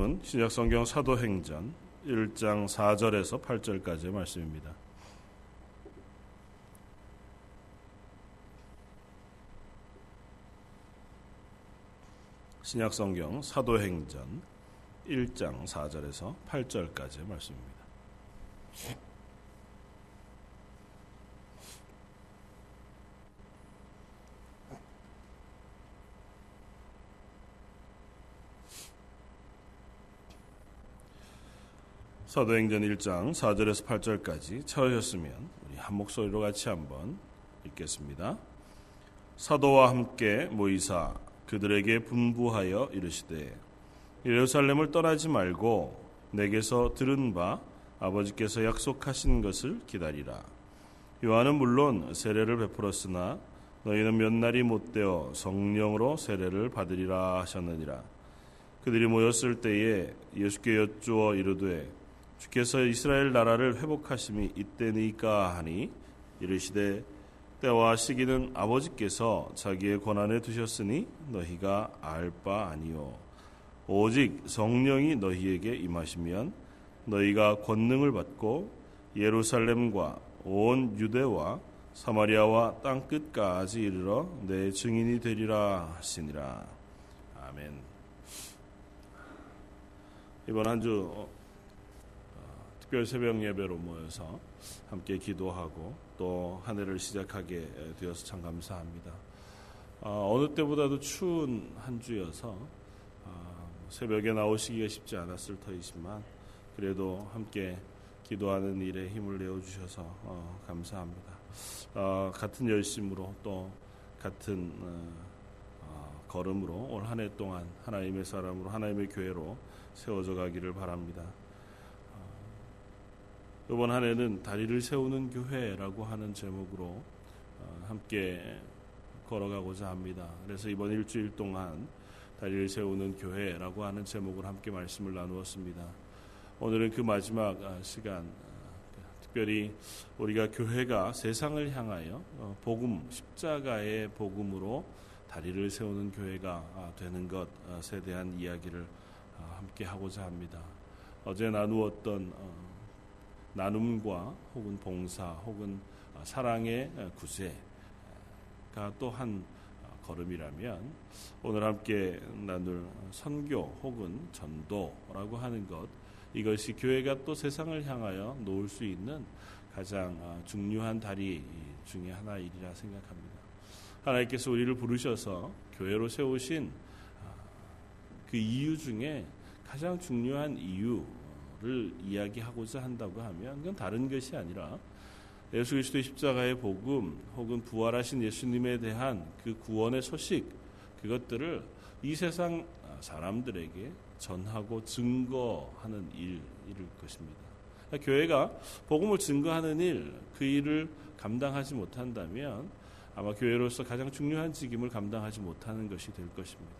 말씀은 신약성경 사도행전 1장 4절에서 8절까지의 말씀입니다. 신약성경 사도행전 1장 4절에서 8절까지의 말씀입니다. 사도행전 1장 4절에서 8절까지 찾으셨으면 우리 한 목소리로 같이 한번 읽겠습니다. 사도와 함께 모이사 그들에게 분부하여 이르시되 예루살렘을 떠나지 말고 내게서 들은 바 아버지께서 약속하신 것을 기다리라. 요한은 물론 세례를 베풀었으나 너희는 몇 날이 못되어 성령으로 세례를 받으리라 하셨느니라. 그들이 모였을 때에 예수께 여쭈어 이르되 주께서 이스라엘 나라를 회복하심이 이때니까 하니 이르시되 때와 시기는 아버지께서 자기의 권한에 두셨으니 너희가 알 바 아니요 오직 성령이 너희에게 임하시면 너희가 권능을 받고 예루살렘과 온 유대와 사마리아와 땅 끝까지 이르러 내 증인이 되리라 하시니라 아멘. 이번 한주 특별 새벽 예배로 모여서 함께 기도하고 또 한 해를 시작하게 되어서 참 감사합니다. 어, 느 때보다도 추운 한 주여서 어, 새벽에 나오시기가 쉽지 않았을 터이지만 그래도 함께 기도하는 일에 힘을 내어 주셔서 어, 감사합니다. 어, 같은 열심으로 또 같은 어, 어, 걸음으로 올 한 해 동안 하나님의 사람으로 하나님의 교회로 세워져 가기를 바랍니다. 이번 한 해는 다리를 세우는 교회라고 하는 제목으로 어, 함께 걸어가고자 합니다. 그래서 이번 일주일 동안 다리를 세우는 교회라고 하는 제목으로 함께 말씀을 나누었습니다. 오늘은 그 마지막 아, 시간 아, 특별히 우리가 교회가 세상을 향하여 어, 복음 십자가의 복음으로 다리를 세우는 교회가 아, 되는 것에 대한 이야기를 함께 하고자 합니다. 어제 나누었던 어, 나눔과 혹은 봉사 혹은 사랑의 구세가 또 한 걸음이라면 오늘 함께 나눌 선교 혹은 전도라고 하는 것 이것이 교회가 또 세상을 향하여 놓을 수 있는 가장 중요한 다리 중의 하나이라 생각합니다. 하나님께서 우리를 부르셔서 교회로 세우신 그 이유 중에 가장 중요한 이유 를 이야기하고자 한다고 하면 그건 다른 것이 아니라 예수 그리스도의 십자가의 복음 혹은 부활하신 예수님에 대한 그 구원의 소식 그것들을 이 세상 사람들에게 전하고 증거하는 일일 것입니다. 그러니까 교회가 복음을 증거하는 일, 그 일을 감당하지 못한다면 아마 교회로서 가장 중요한 직임을 감당하지 못하는 것이 될 것입니다.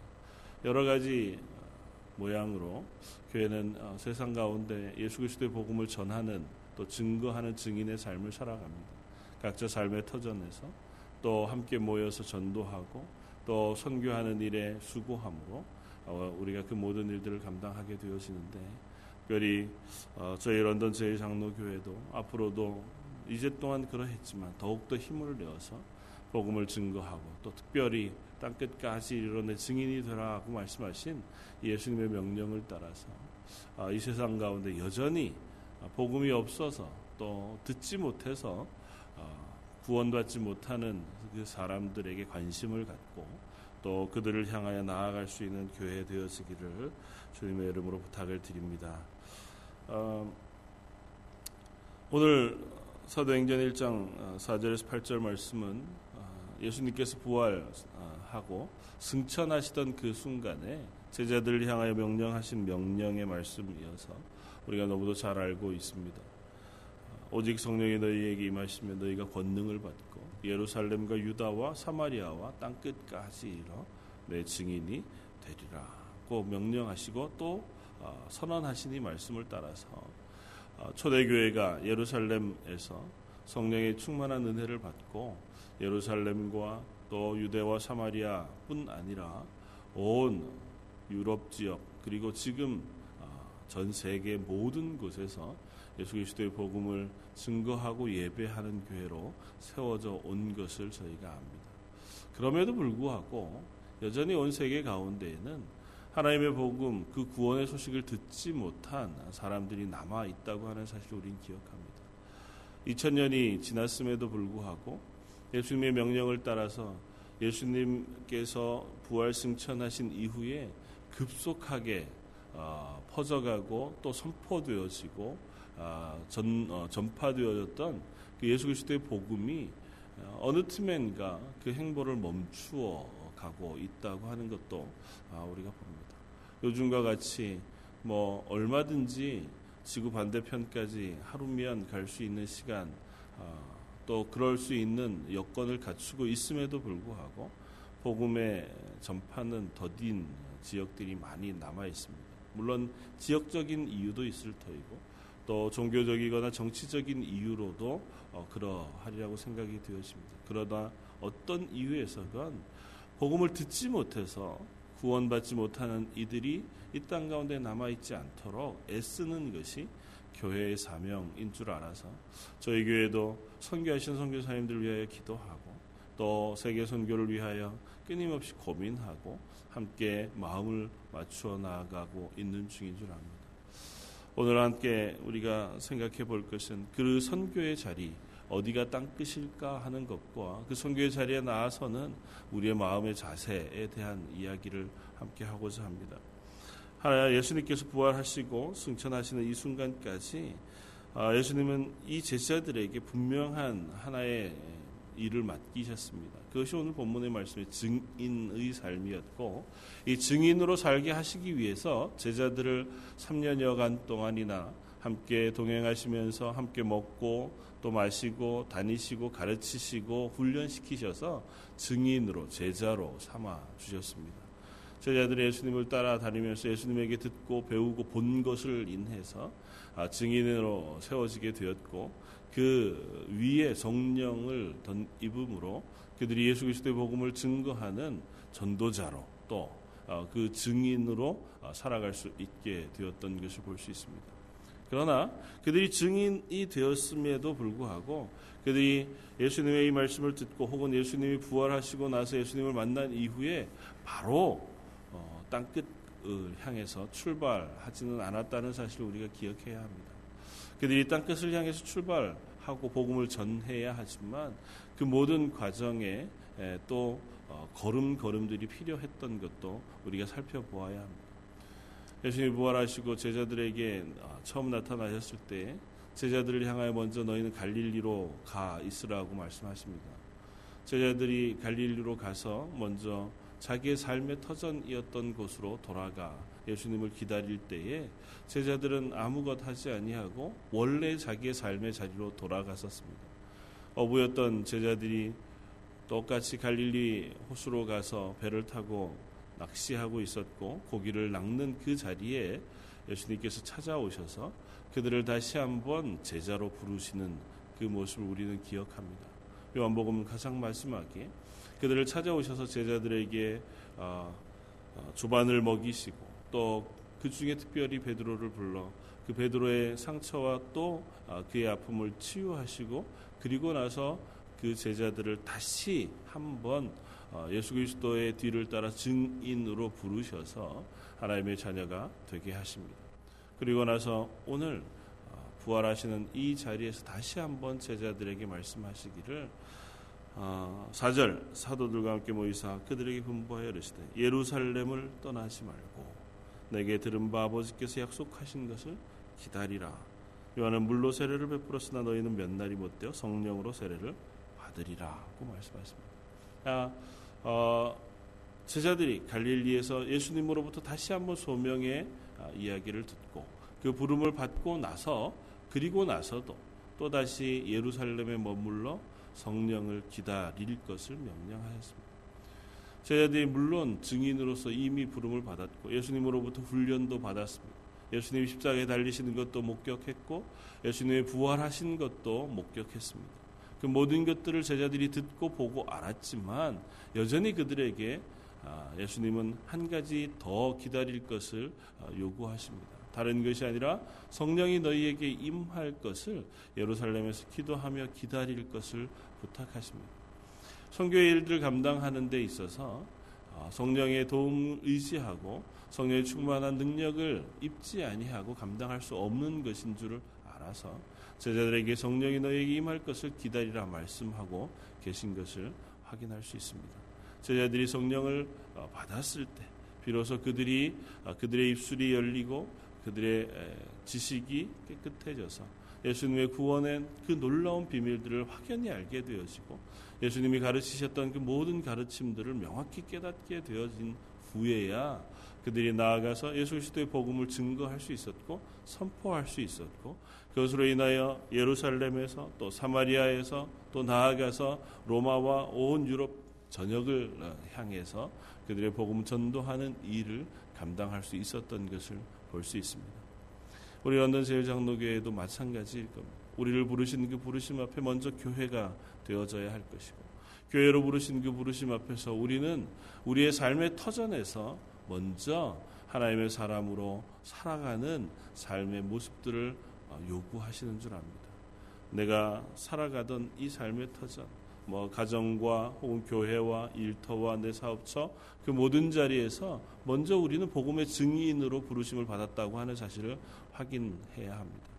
여러 가지 모양으로 교회는 어, 세상 가운데 예수 그리스도의 복음을 전하는 또 증거하는 증인의 삶을 살아갑니다. 각자 삶의 터전에서 또 함께 모여서 전도하고 또 선교하는 일에 수고함으로 어, 우리가 그 모든 일들을 감당하게 되어지는데 특별히 어, 저희 런던 제일장로교회도 앞으로도 이제 동안 그러했지만 더욱더 힘을 내어서 복음을 증거하고 또 특별히 땅 끝까지 이르러내 증인이 되라고 말씀하신 예수님의 명령을 따라서 아, 이 세상 가운데 여전히 복음이 없어서 또 듣지 못해서 아, 구원받지 못하는 그 사람들에게 관심을 갖고 또 그들을 향하여 나아갈 수 있는 교회 되어지기를 주님의 이름으로 부탁을 드립니다. 어, 오늘 사도행전 1장 4절에서 8절 말씀은 예수님께서 부활하고 승천하시던 그 순간에 제자들을 향하여 명령하신 명령의 말씀이어서 우리가 너무도 잘 알고 있습니다. 오직 성령이 너희에게 임하시면 너희가 권능을 받고 예루살렘과 유다와 사마리아와 땅 끝까지 이르러 내 증인이 되리라고 명령하시고 또 어, 선언하신 이 말씀을 따라서 어, 초대교회가 예루살렘에서 성령의 충만한 은혜를 받고 예루살렘과 또 유대와 사마리아뿐 아니라 온 유럽 지역 그리고 지금 전 세계 모든 곳에서 예수 그리스도의 복음을 증거하고 예배하는 교회로 세워져 온 것을 저희가 압니다. 그럼에도 불구하고 여전히 온 세계 가운데에는 하나님의 복음, 그 구원의 소식을 듣지 못한 사람들이 남아 있다고 하는 사실을 우리는 기억합니다. 2000년이 지났음에도 불구하고 예수님의 명령을 따라서 예수님께서 부활 승천하신 이후에 급속하게 어, 퍼져가고 또 선포되어지고 어, 전, 어, 전파되어졌던 그 예수 그리스도의 복음이 어, 어느 틈엔가 그 행보를 멈추어 가고 있다고 하는 것도 아, 우리가 봅니다. 요즘과 같이 뭐 얼마든지 지구 반대편까지 하루면 갈 수 있는 시간 아, 또 그럴 수 있는 여건을 갖추고 있음에도 불구하고 복음의 전파는 더딘 지역들이 많이 남아 있습니다. 물론 지역적인 이유도 있을 터이고 또 종교적이거나 정치적인 이유로도 어, 그러하리라고 생각이 되었습니다. 그러다 어떤 이유에서건 복음을 듣지 못해서 구원받지 못하는 이들이 이 땅 가운데 남아 있지 않도록 애쓰는 것이 교회의 사명인 줄 알아서 저희 교회도 선교하신 선교사님들을 위하여 기도하고 또 세계 선교를 위하여 끊임없이 고민하고 함께 마음을 맞추어 나아가고 있는 중인 줄 압니다. 오늘 함께 우리가 생각해 볼 것은 그 선교의 자리 어디가 땅끝일까 하는 것과 그 선교의 자리에 나와서는 우리의 마음의 자세에 대한 이야기를 함께 하고자 합니다. 하나 예수님께서 부활하시고 승천하시는 이 순간까지 아, 예수님은 이 제자들에게 분명한 하나의 일을 맡기셨습니다. 그것이 오늘 본문의 말씀의 증인의 삶이었고 이 증인으로 살게 하시기 위해서 제자들을 3년여간 동안이나 함께 동행하시면서 함께 먹고 또 마시고 다니시고 가르치시고 훈련시키셔서 증인으로 제자로 삼아 주셨습니다. 제자들이 예수님을 따라다니면서 예수님에게 듣고 배우고 본 것을 인해서 아, 증인으로 세워지게 되었고 그 위에 성령을 입음으로 그들이 예수 그리스도의 복음을 증거하는 전도자로 또그 아, 증인으로 아, 살아갈 수 있게 되었던 것을 볼 수 있습니다. 그러나 그들이 증인이 되었음에도 불구하고 그들이 예수님의 이 말씀을 듣고 혹은 예수님이 부활하시고 나서 예수님을 만난 이후에 바로 어, 땅끝을 향해서 출발하지는 않았다는 사실을 우리가 기억해야 합니다. 그들이 땅끝을 향해서 출발하고 복음을 전해야 하지만 그 모든 과정에 또 어, 걸음 걸음들이 필요했던 것도 우리가 살펴보아야 합니다. 예수님이 부활하시고 제자들에게 어, 처음 나타나셨을 때 제자들을 향하여 먼저 너희는 갈릴리로 가 있으라고 말씀하십니다. 제자들이 갈릴리로 가서 먼저 자기의 삶의 터전이었던 곳으로 돌아가 예수님을 기다릴 때에 제자들은 아무것 하지 아니하고 원래 자기의 삶의 자리로 돌아갔었습니다. 어부였던 제자들이 똑같이 갈릴리 호수로 가서 배를 타고 낚시하고 있었고 고기를 낚는 그 자리에 예수님께서 찾아오셔서 그들을 다시 한번 제자로 부르시는 그 모습을 우리는 기억합니다. 요한복음 가장 마지막에 그들을 찾아오셔서 제자들에게 어, 어, 조반을 먹이시고 또 그 중에 특별히 베드로를 불러 그 베드로의 상처와 또 어, 그의 아픔을 치유하시고 그리고 나서 그 제자들을 다시 한번 예수 그리스도의 뒤를 따라 증인으로 부르셔서 하나님의 자녀가 되게 하십니다. 그리고 나서 오늘 부활하시는 이 자리에서 다시 한번 제자들에게 말씀하시기를 어, 4절 사도들과 함께 모이사 그들에게 분부하여 이르시되 예루살렘을 떠나지 말고 내게 들은 바 아버지께서 약속하신 것을 기다리라 요한은 물로 세례를 베풀었으나 너희는 몇 날이 못되어 성령으로 세례를 받으리라고 말씀하십니다. 아, 어, 제자들이 갈릴리에서 예수님으로부터 다시 한번 소명의 아, 이야기를 듣고 그 부름을 받고 나서 그리고 나서도 또 다시 예루살렘에 머물러 성령을 기다릴 것을 명령하였습니다. 제자들이 물론 증인으로서 이미 부름을 받았고 예수님으로부터 훈련도 받았습니다. 예수님이 십자가에 달리시는 것도 목격했고 예수님이 부활하신 것도 목격했습니다. 그 모든 것들을 제자들이 듣고 보고 알았지만 여전히 그들에게 아, 예수님은 한 가지 더 기다릴 것을 아, 요구하십니다. 다른 것이 아니라 성령이 너희에게 임할 것을 예루살렘에서 기도하며 기다릴 것을 부탁하십니다. 성교의 일들을 감당하는 데 있어서 어, 성령의 도움을 의지하고 성령의 충만한 능력을 입지 아니하고 감당할 수 없는 것인 줄을 알아서 제자들에게 성령이 너에게 임할 것을 기다리라 말씀하고 계신 것을 확인할 수 있습니다. 제자들이 성령을 어, 받았을 때 비로소 그들이 어, 그들의 입술이 열리고 그들의 지식이 깨끗해져서 예수님의 구원의 그 놀라운 비밀들을 확연히 알게 되어지고 예수님이 가르치셨던 그 모든 가르침들을 명확히 깨닫게 되어진 후에야 그들이 나아가서 예수 그리스도의 복음을 증거할 수 있었고 선포할 수 있었고 그것으로 인하여 예루살렘에서 또 사마리아에서 또 나아가서 로마와 온 유럽 전역을 향해서 그들의 복음 전도하는 일을 감당할 수 있었던 것을 볼 수 있습니다. 우리 런던 제일장로교회도 마찬가지일 겁니다. 우리를 부르신 그 부르심 앞에 먼저 교회가 되어져야 할 것이고 교회로 부르신 그 부르심 앞에서 우리는 우리의 삶의 터전에서 먼저 하나님의 사람으로 살아가는 삶의 모습들을 어, 요구하시는 줄 압니다. 내가 살아가던 이 삶의 터전, 뭐 가정과 혹은 교회와 일터와 내 사업처 그 모든 자리에서 먼저 우리는 복음의 증인으로 부르심을 받았다고 하는 사실을 확인해야 합니다.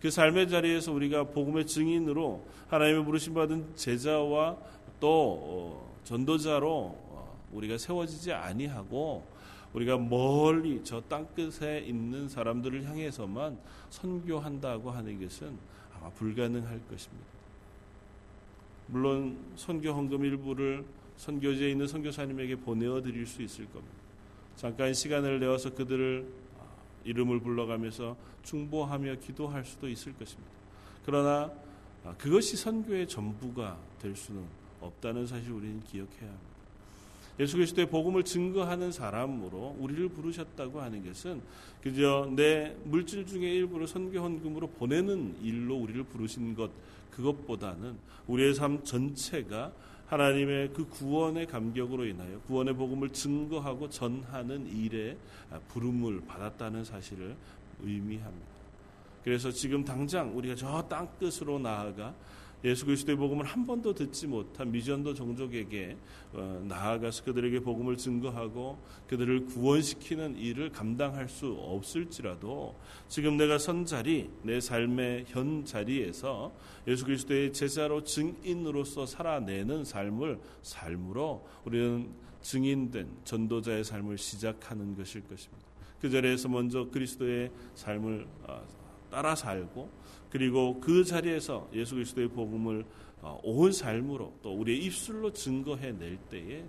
그 삶의 자리에서 우리가 복음의 증인으로 하나님의 부르심 받은 제자와 또 어, 전도자로 어, 우리가 세워지지 아니하고 우리가 멀리 저 땅끝에 있는 사람들을 향해서만 선교한다고 하는 것은 아마 불가능할 것입니다. 물론 선교 헌금 일부를 선교지에 있는 선교사님에게 보내어 드릴 수 있을 겁니다. 잠깐 시간을 내어서 그들을 아, 이름을 불러가면서 충보하며 기도할 수도 있을 것입니다. 그러나 아, 그것이 선교의 전부가 될 수는 없다는 사실 우리는 기억해야 합니다. 예수 그리스도의 복음을 증거하는 사람으로 우리를 부르셨다고 하는 것은 그저 내 물질 중의 일부를 선교 헌금으로 보내는 일로 우리를 부르신 것 그것보다는 우리의 삶 전체가 하나님의 그 구원의 감격으로 인하여 구원의 복음을 증거하고 전하는 일에 부름을 받았다는 사실을 의미합니다. 그래서 지금 당장 우리가 저 땅 끝으로 나아가 예수 그리스도의 복음을 한 번도 듣지 못한 미전도 종족에게 어, 나아가서 그들에게 복음을 증거하고 그들을 구원시키는 일을 감당할 수 없을지라도 지금 내가 선 자리 내 삶의 현 자리에서 예수 그리스도의 제자로 증인으로서 살아내는 삶을 삶으로 우리는 증인된 전도자의 삶을 시작하는 것일 것입니다. 그 자리에서 먼저 그리스도의 삶을 어, 따라 살고 그리고 그 자리에서 예수 그리스도의 복음을 어, 온 삶으로 또 우리의 입술로 증거해 낼 때에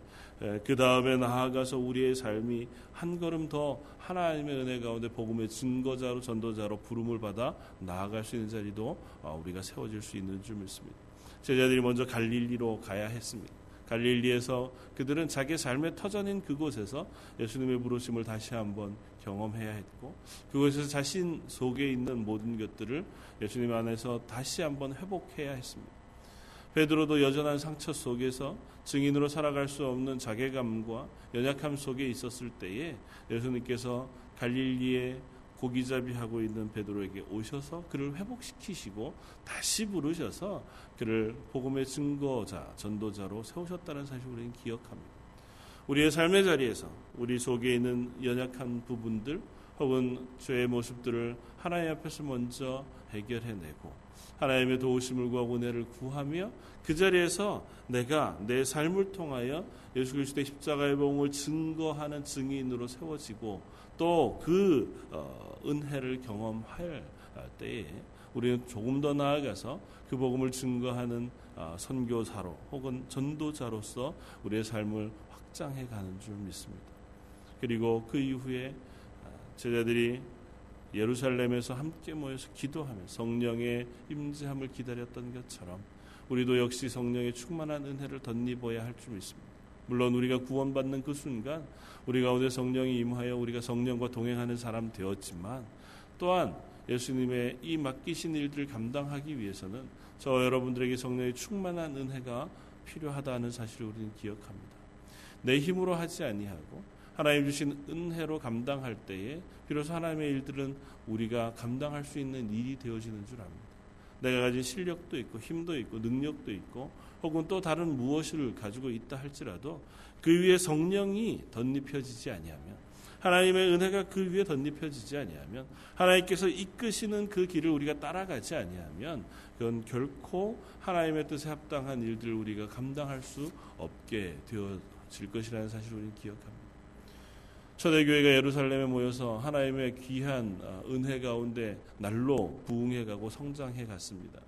그 다음에 나아가서 우리의 삶이 한 걸음 더 하나님의 은혜 가운데 복음의 증거자로 전도자로 부름을 받아 나아갈 수 있는 자리도 어, 우리가 세워질 수 있는 줄 믿습니다. 제자들이 먼저 갈릴리로 가야 했습니다. 갈릴리에서 그들은 자기 삶의 터전인 그곳에서 예수님의 부르심을 다시 한번 경험해야 했고 그곳에서 자신 속에 있는 모든 것들을 예수님 안에서 다시 한번 회복해야 했습니다. 베드로도 여전한 상처 속에서 증인으로 살아갈 수 없는 자괴감과 연약함 속에 있었을 때에 예수님께서 갈릴리에 고기잡이 하고 있는 베드로에게 오셔서 그를 회복시키시고 다시 부르셔서 그를 복음의 증거자, 전도자로 세우셨다는 사실을 우리는 기억합니다. 우리의 삶의 자리에서 우리 속에 있는 연약한 부분들 혹은 죄의 모습들을 하나님 앞에서 먼저 해결해내고 하나님의 도우심을 구하고 은혜를 구하며 그 자리에서 내가 내 삶을 통하여 예수 그리스도의 십자가의 복음을 증거하는 증인으로 세워지고 또그 어, 은혜를 경험할 때에 우리는 조금 더 나아가서 그 복음을 증거하는 어, 선교사로 혹은 전도자로서 우리의 삶을 확장해 가는 줄 믿습니다. 그리고 그 이후에 제자들이 예루살렘에서 함께 모여서 기도하며 성령의 임재함을 기다렸던 것처럼 우리도 역시 성령의 충만한 은혜를 덧입어야 할 줄 믿습니다. 물론 우리가 구원받는 그 순간 우리 가운데 성령이 임하여 우리가 성령과 동행하는 사람 되었지만 또한 예수님의 이 맡기신 일들을 감당하기 위해서는 저 여러분들에게 성령의 충만한 은혜가 필요하다는 사실을 우리는 기억합니다. 내 힘으로 하지 아니하고 하나님 주신 은혜로 감당할 때에 비로소 하나님의 일들은 우리가 감당할 수 있는 일이 되어지는 줄 압니다. 내가 가진 실력도 있고 힘도 있고 능력도 있고 혹은 또 다른 무엇을 가지고 있다 할지라도 그 위에 성령이 덧입혀지지 아니하면 하나님의 은혜가 그 위에 덧입혀지지 아니하면 하나님께서 이끄시는 그 길을 우리가 따라가지 아니하면 그건 결코 하나님의 뜻에 합당한 일들을 우리가 감당할 수 없게 되어 질 것이라는 사실을 우리는 기억합니다. 초대교회가 예루살렘에 모여서 하나님의 귀한 어, 은혜 가운데 날로 부흥해가고 성장해 갔습니다.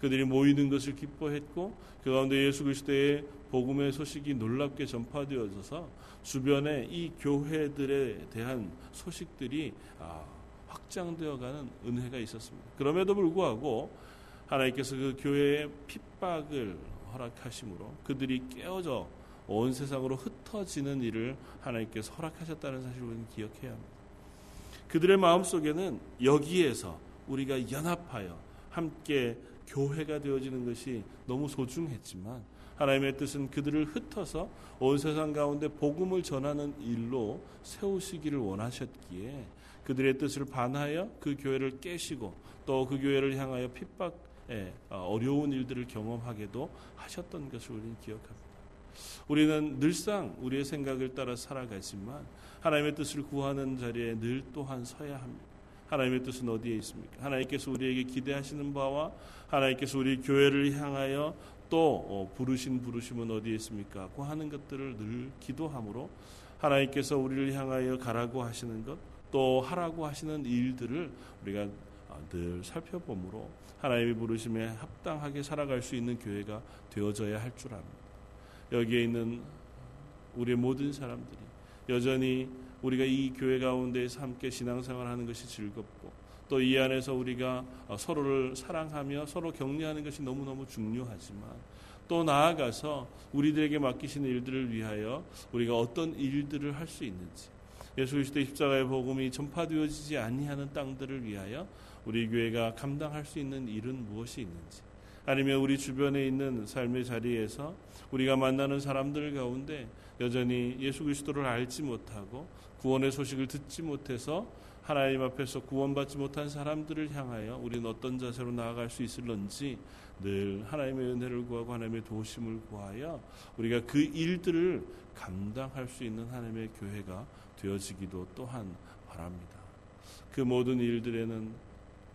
그들이 모이는 것을 기뻐했고 그 가운데 예수 그리스도의 복음의 소식이 놀랍게 전파되어져서 주변에 이 교회들에 대한 소식들이 아, 확장되어가는 은혜가 있었습니다. 그럼에도 불구하고 하나님께서 그 교회의 핍박을 허락하심으로 그들이 깨어져 온 세상으로 흩어지는 일을 하나님께서 허락하셨다는 사실을 우리는 기억해야 합니다. 그들의 마음속에는 여기에서 우리가 연합하여 함께 교회가 되어지는 것이 너무 소중했지만 하나님의 뜻은 그들을 흩어서 온 세상 가운데 복음을 전하는 일로 세우시기를 원하셨기에 그들의 뜻을 반하여 그 교회를 깨시고 또 그 교회를 향하여 핍박에 어려운 일들을 경험하게도 하셨던 것을 우리는 기억합니다. 우리는 늘상 우리의 생각을 따라 살아가지만 하나님의 뜻을 구하는 자리에 늘 또한 서야 합니다. 하나님의 뜻은 어디에 있습니까? 하나님께서 우리에게 기대하시는 바와 하나님께서 우리 교회를 향하여 또 어, 부르신 부르심은 어디에 있습니까? 고 하는 것들을 늘 기도함으로 하나님께서 우리를 향하여 가라고 하시는 것, 또 하라고 하시는 일들을 우리가 어, 늘 살펴보므로 하나님의 부르심에 합당하게 살아갈 수 있는 교회가 되어져야 할 줄 압니다. 여기에 있는 우리 모든 사람들이 여전히 우리가 이 교회 가운데에서 함께 신앙생활 하는 것이 즐겁고 또 이 안에서 우리가 서로를 사랑하며 서로 격려하는 것이 너무너무 중요하지만 또 나아가서 우리들에게 맡기시는 일들을 위하여 우리가 어떤 일들을 할 수 있는지 예수 그리스도의 십자가의 복음이 전파되어지지 아니하는 땅들을 위하여 우리 교회가 감당할 수 있는 일은 무엇이 있는지 아니면 우리 주변에 있는 삶의 자리에서 우리가 만나는 사람들 가운데 여전히 예수 그리스도를 알지 못하고 구원의 소식을 듣지 못해서 하나님 앞에서 구원받지 못한 사람들을 향하여 우리는 어떤 자세로 나아갈 수 있을런지 늘 하나님의 은혜를 구하고 하나님의 도심을 구하여 우리가 그 일들을 감당할 수 있는 하나님의 교회가 되어지기도 또한 바랍니다. 그 모든 일들에는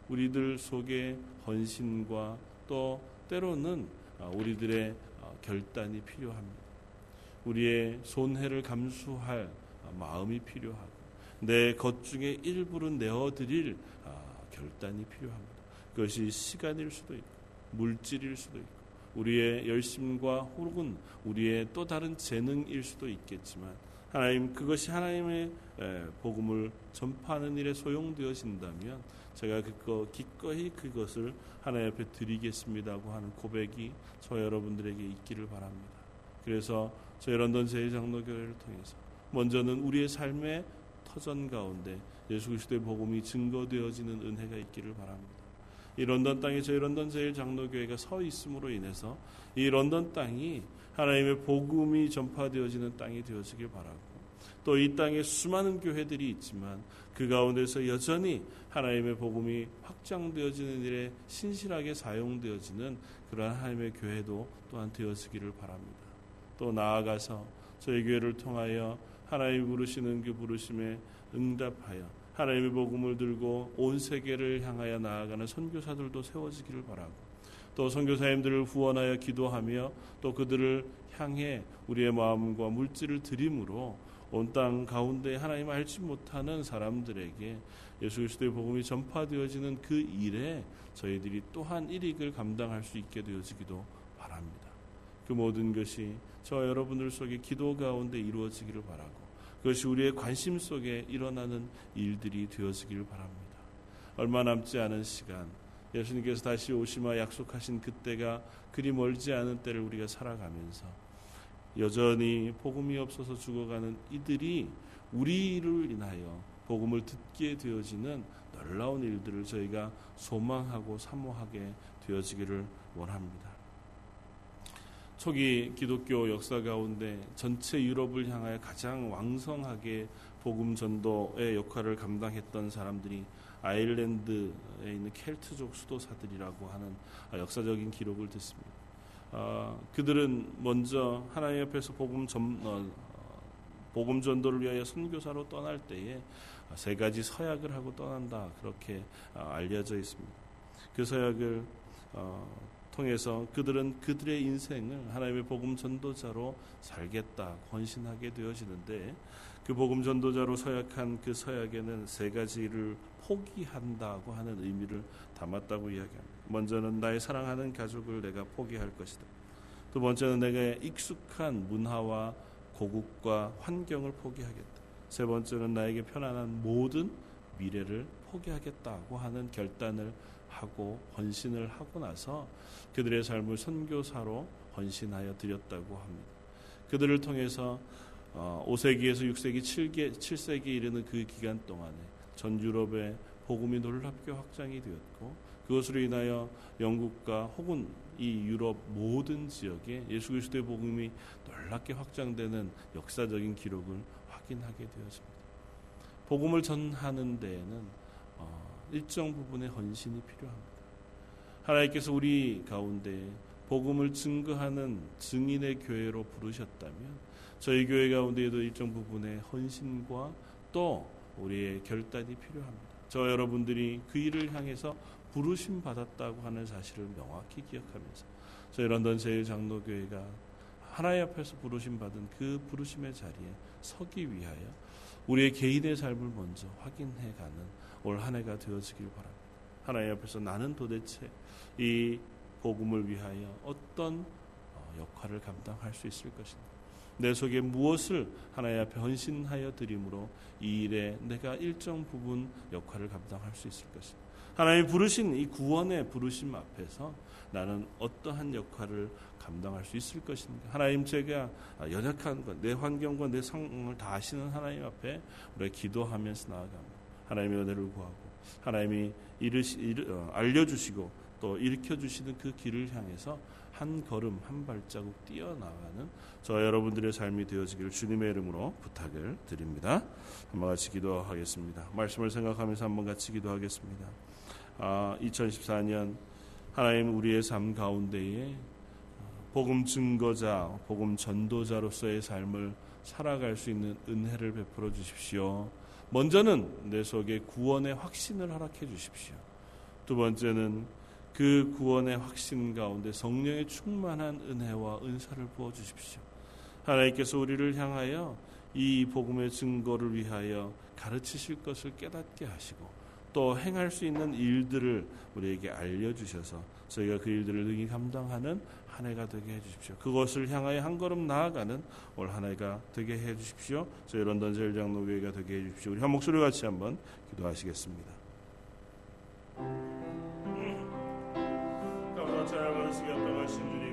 우리들 속에 헌신과 또 때로는 우리들의 결단이 필요합니다. 우리의 손해를 감수할 마음이 필요하고 내 것 중에 일부를 내어드릴 아, 결단이 필요합니다. 그것이 시간일 수도 있고 물질일 수도 있고 우리의 열심과 혹은 우리의 또 다른 재능일 수도 있겠지만 하나님 그것이 하나님의 복음을 전파하는 일에 소용되어진다면 제가 그거 기꺼이 그것을 하나님 앞에 드리겠습니다고 하는 고백이 저 여러분들에게 있기를 바랍니다. 그래서 저희 런던 제일장로교회를 통해서 먼저는 우리의 삶의 터전 가운데 예수 그리스도의 복음이 증거되어지는 은혜가 있기를 바랍니다. 이 런던 땅에 저희 런던 제일 장로교회가 서 있음으로 인해서 이 런던 땅이 하나님의 복음이 전파되어지는 땅이 되어지길 바라고 또 이 땅에 수많은 교회들이 있지만 그 가운데서 여전히 하나님의 복음이 확장되어지는 일에 신실하게 사용되어지는 그러한 하나님의 교회도 또한 되어지기를 바랍니다. 또 나아가서 저희 교회를 통하여 하나님 부르시는 그 부르심에 응답하여 하나님의 복음을 들고 온 세계를 향하여 나아가는 선교사들도 세워지기를 바라고 또 선교사님들을 후원하여 기도하며 또 그들을 향해 우리의 마음과 물질을 드림으로 온 땅 가운데 하나님 알지 못하는 사람들에게 예수 그리스도의 복음이 전파되어지는 그 일에 저희들이 또한 일익을 감당할 수 있게 되어지기도 바랍니다. 그 모든 것이 저 여러분들 속에 기도 가운데 이루어지기를 바라고 그것이 우리의 관심 속에 일어나는 일들이 되어지기를 바랍니다. 얼마 남지 않은 시간 예수님께서 다시 오시마 약속하신 그때가 그리 멀지 않은 때를 우리가 살아가면서 여전히 복음이 없어서 죽어가는 이들이 우리를 인하여 복음을 듣게 되어지는 놀라운 일들을 저희가 소망하고 사모하게 되어지기를 원합니다. 초기 기독교 역사 가운데 전체 유럽을 향하여 가장 왕성하게 복음 전도의 역할을 감당했던 사람들이 아일랜드에 있는 켈트족 수도사들이라고 하는 역사적인 기록을 듣습니다. 어, 그들은 먼저 하나님 앞에서 복음 전 어, 복음 전도를 위하여 선교사로 떠날 때에 세 가지 서약을 하고 떠난다 그렇게 어, 알려져 있습니다. 그 서약을 어, 통해서 그들은 그들의 인생을 하나님의 복음 전도자로 살겠다 헌신하게 되어지는데 그 복음 전도자로 서약한 그 서약에는 세 가지를 포기한다고 하는 의미를 담았다고 이야기합니다. 먼저는 나의 사랑하는 가족을 내가 포기할 것이다. 두 번째는 내가 익숙한 문화와 고국과 환경을 포기하겠다. 세 번째는 나에게 편안한 모든 미래를 포기하겠다고 하는 결단을 하고 헌신을 하고 나서 그들의 삶을 선교사로 헌신하여 드렸다고 합니다. 그들을 통해서 5세기에서 어, 6세기, 7개, 7세기 이르는 그 기간 동안에 전 유럽의 복음이 놀랍게 확장이 되었고 그것으로 인하여 영국과 혹은 이 유럽 모든 지역에 예수 그리스도의 복음이 놀랍게 확장되는 역사적인 기록을 확인하게 되었습니다. 복음을 전하는 데에는 어, 일정 부분의 헌신이 필요합니다. 하나님께서 우리 가운데 복음을 증거하는 증인의 교회로 부르셨다면 저희 교회 가운데에도 일정 부분의 헌신과 또 우리의 결단이 필요합니다. 저 여러분들이 그 일을 향해서 부르심 받았다고 하는 사실을 명확히 기억하면서 저희 런던 제일 장로교회가 하나님 앞에서 부르심 받은 그 부르심의 자리에 서기 위하여 우리의 개인의 삶을 먼저 확인해 가는 올 한 해가 되어지길 바랍니다. 하나님 앞에서 나는 도대체 이 복음을 위하여 어떤 어, 역할을 감당할 수 있을 것인가? 내 속에 무엇을 하나님 앞에 헌신하여 드림으로 이 일에 내가 일정 부분 역할을 감당할 수 있을 것인가? 하나님 부르신 이 구원의 부르심 앞에서 나는 어떠한 역할을 감당할 수 있을 것인가? 하나님 제가 연약한 것, 내 환경과 내 상황을 다 아시는 하나님 앞에 우리가 기도하면서 나아갑니다. 하나님의 은혜를 구하고 하나님이 이르시, 이르, 어, 알려주시고 또 일으켜 주시는 그 길을 향해서 한 걸음 한 발자국 뛰어나가는 저 여러분들의 삶이 되어지기를 주님의 이름으로 부탁을 드립니다. 한번 같이 기도하겠습니다. 말씀을 생각하면서 한번 같이 기도하겠습니다. 아, 2014년 하나님 우리의 삶 가운데에 복음 증거자, 복음 전도자로서의 삶을 살아갈 수 있는 은혜를 베풀어 주십시오. 먼저는 내 속에 구원의 확신을 허락해 주십시오. 두 번째는 그 구원의 확신 가운데 성령의 충만한 은혜와 은사를 부어 주십시오. 하나님께서 우리를 향하여 이 복음의 증거를 위하여 가르치실 것을 깨닫게 하시고 또 행할 수 있는 일들을 우리에게 알려 주셔서 저희가 그 일들을 능히 감당하는 한 해가 되게 해주십시오. 그것을 향하여 한 걸음 나아가는 올 한 해가 되게 해주십시오. 저희 런던 제일장로교회가 되게 해주십시오. 우리 한 목소리 같이 한번 기도하시겠습니다. 받으시며 평하신 주님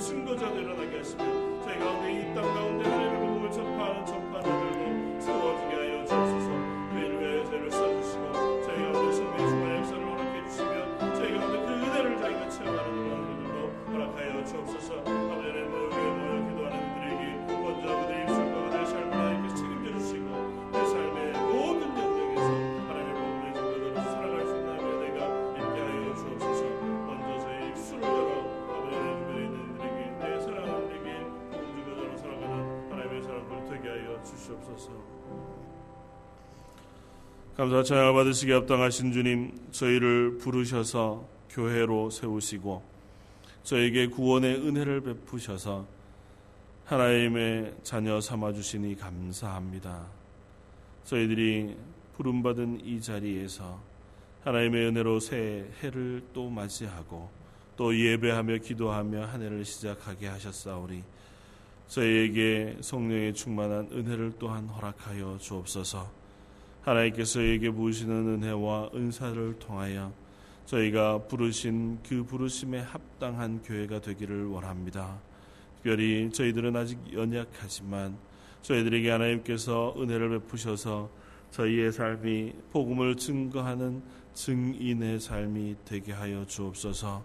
순교자들 일어나게 하시며 저희 가운데 이 땅 가운데 하나님의 복음을 전파하는 전파는 감사 찬양을 받으시기 합당하신 주님, 저희를 부르셔서 교회로 세우시고 저에게 구원의 은혜를 베푸셔서 하나님의 자녀 삼아 주시니 감사합니다. 저희들이 부름 받은 이 자리에서 하나님의 은혜로 새 해를 또 맞이하고 또 예배하며 기도하며 한 해를 시작하게 하셨사오니 저희에게 성령의 충만한 은혜를 또한 허락하여 주옵소서. 하나님께서 에게 부으시는 은혜와 은사를 통하여 저희가 부르신 그 부르심에 합당한 교회가 되기를 원합니다. 특별히 저희들은 아직 연약하지만 저희들에게 하나님께서 은혜를 베푸셔서 저희의 삶이 복음을 증거하는 증인의 삶이 되게 하여 주옵소서.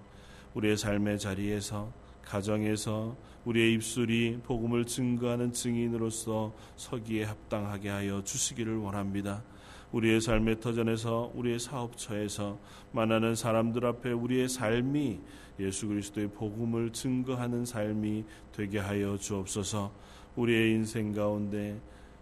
우리의 삶의 자리에서 가정에서 우리의 입술이 복음을 증거하는 증인으로서 서기에 합당하게 하여 주시기를 원합니다. 우리의 삶의 터전에서 우리의 사업처에서 만나는 사람들 앞에 우리의 삶이 예수 그리스도의 복음을 증거하는 삶이 되게 하여 주옵소서. 우리의 인생 가운데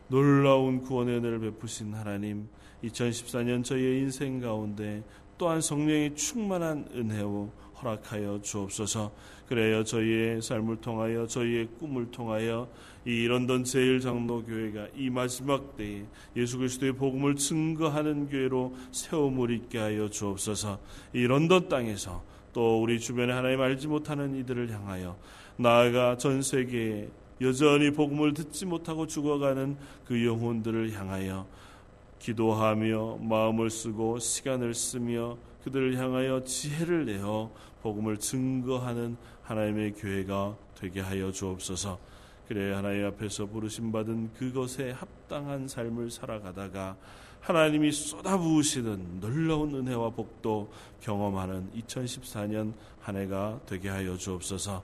놀라운 구원의 은혜를 베푸신 하나님, 2014년 저희의 인생 가운데 또한 성령의 충만한 은혜로 허락하여 주옵소서. 그래야 저희의 삶을 통하여 저희의 꿈을 통하여 이 런던 제일 장로 교회가 이 마지막 때에 예수 그리스도의 복음을 증거하는 교회로 세움을 있게 하여 주옵소서. 이 런던 땅에서 또 우리 주변에 하나님 알지 못하는 이들을 향하여 나아가 전 세계에 여전히 복음을 듣지 못하고 죽어가는 그 영혼들을 향하여 기도하며 마음을 쓰고 시간을 쓰며 그들을 향하여 지혜를 내어 복음을 증거하는 하나님의 교회가 되게 하여 주옵소서. 그래 하나님 앞에서 부르심 받은 그것에 합당한 삶을 살아가다가 하나님이 쏟아부으시는 놀라운 은혜와 복도 경험하는 2014년 한 해가 되게 하여 주옵소서.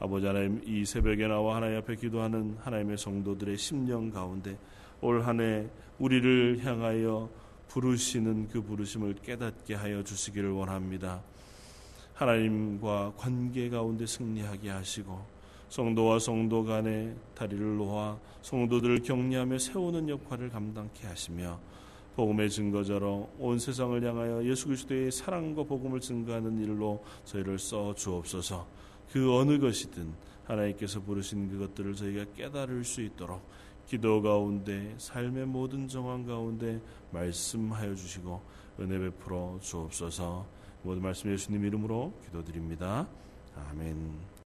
아버지 하나님 이 새벽에 나와 하나님 앞에 기도하는 하나님의 성도들의 심령 가운데 올 한 해 우리를 향하여 부르시는 그 부르심을 깨닫게 하여 주시기를 원합니다. 하나님과 관계 가운데 승리하게 하시고 성도와 성도 간의 다리를 놓아 성도들을 격려하며 세우는 역할을 감당케 하시며 복음의 증거자로 온 세상을 향하여 예수 그리스도의 사랑과 복음을 증거하는 일로 저희를 써 주옵소서. 그 어느 것이든 하나님께서 부르신 그것들을 저희가 깨달을 수 있도록 기도 가운데 삶의 모든 정황 가운데 말씀하여 주시고 은혜 베풀어 주옵소서. 모든 말씀 예수님 이름으로 기도드립니다. 아멘.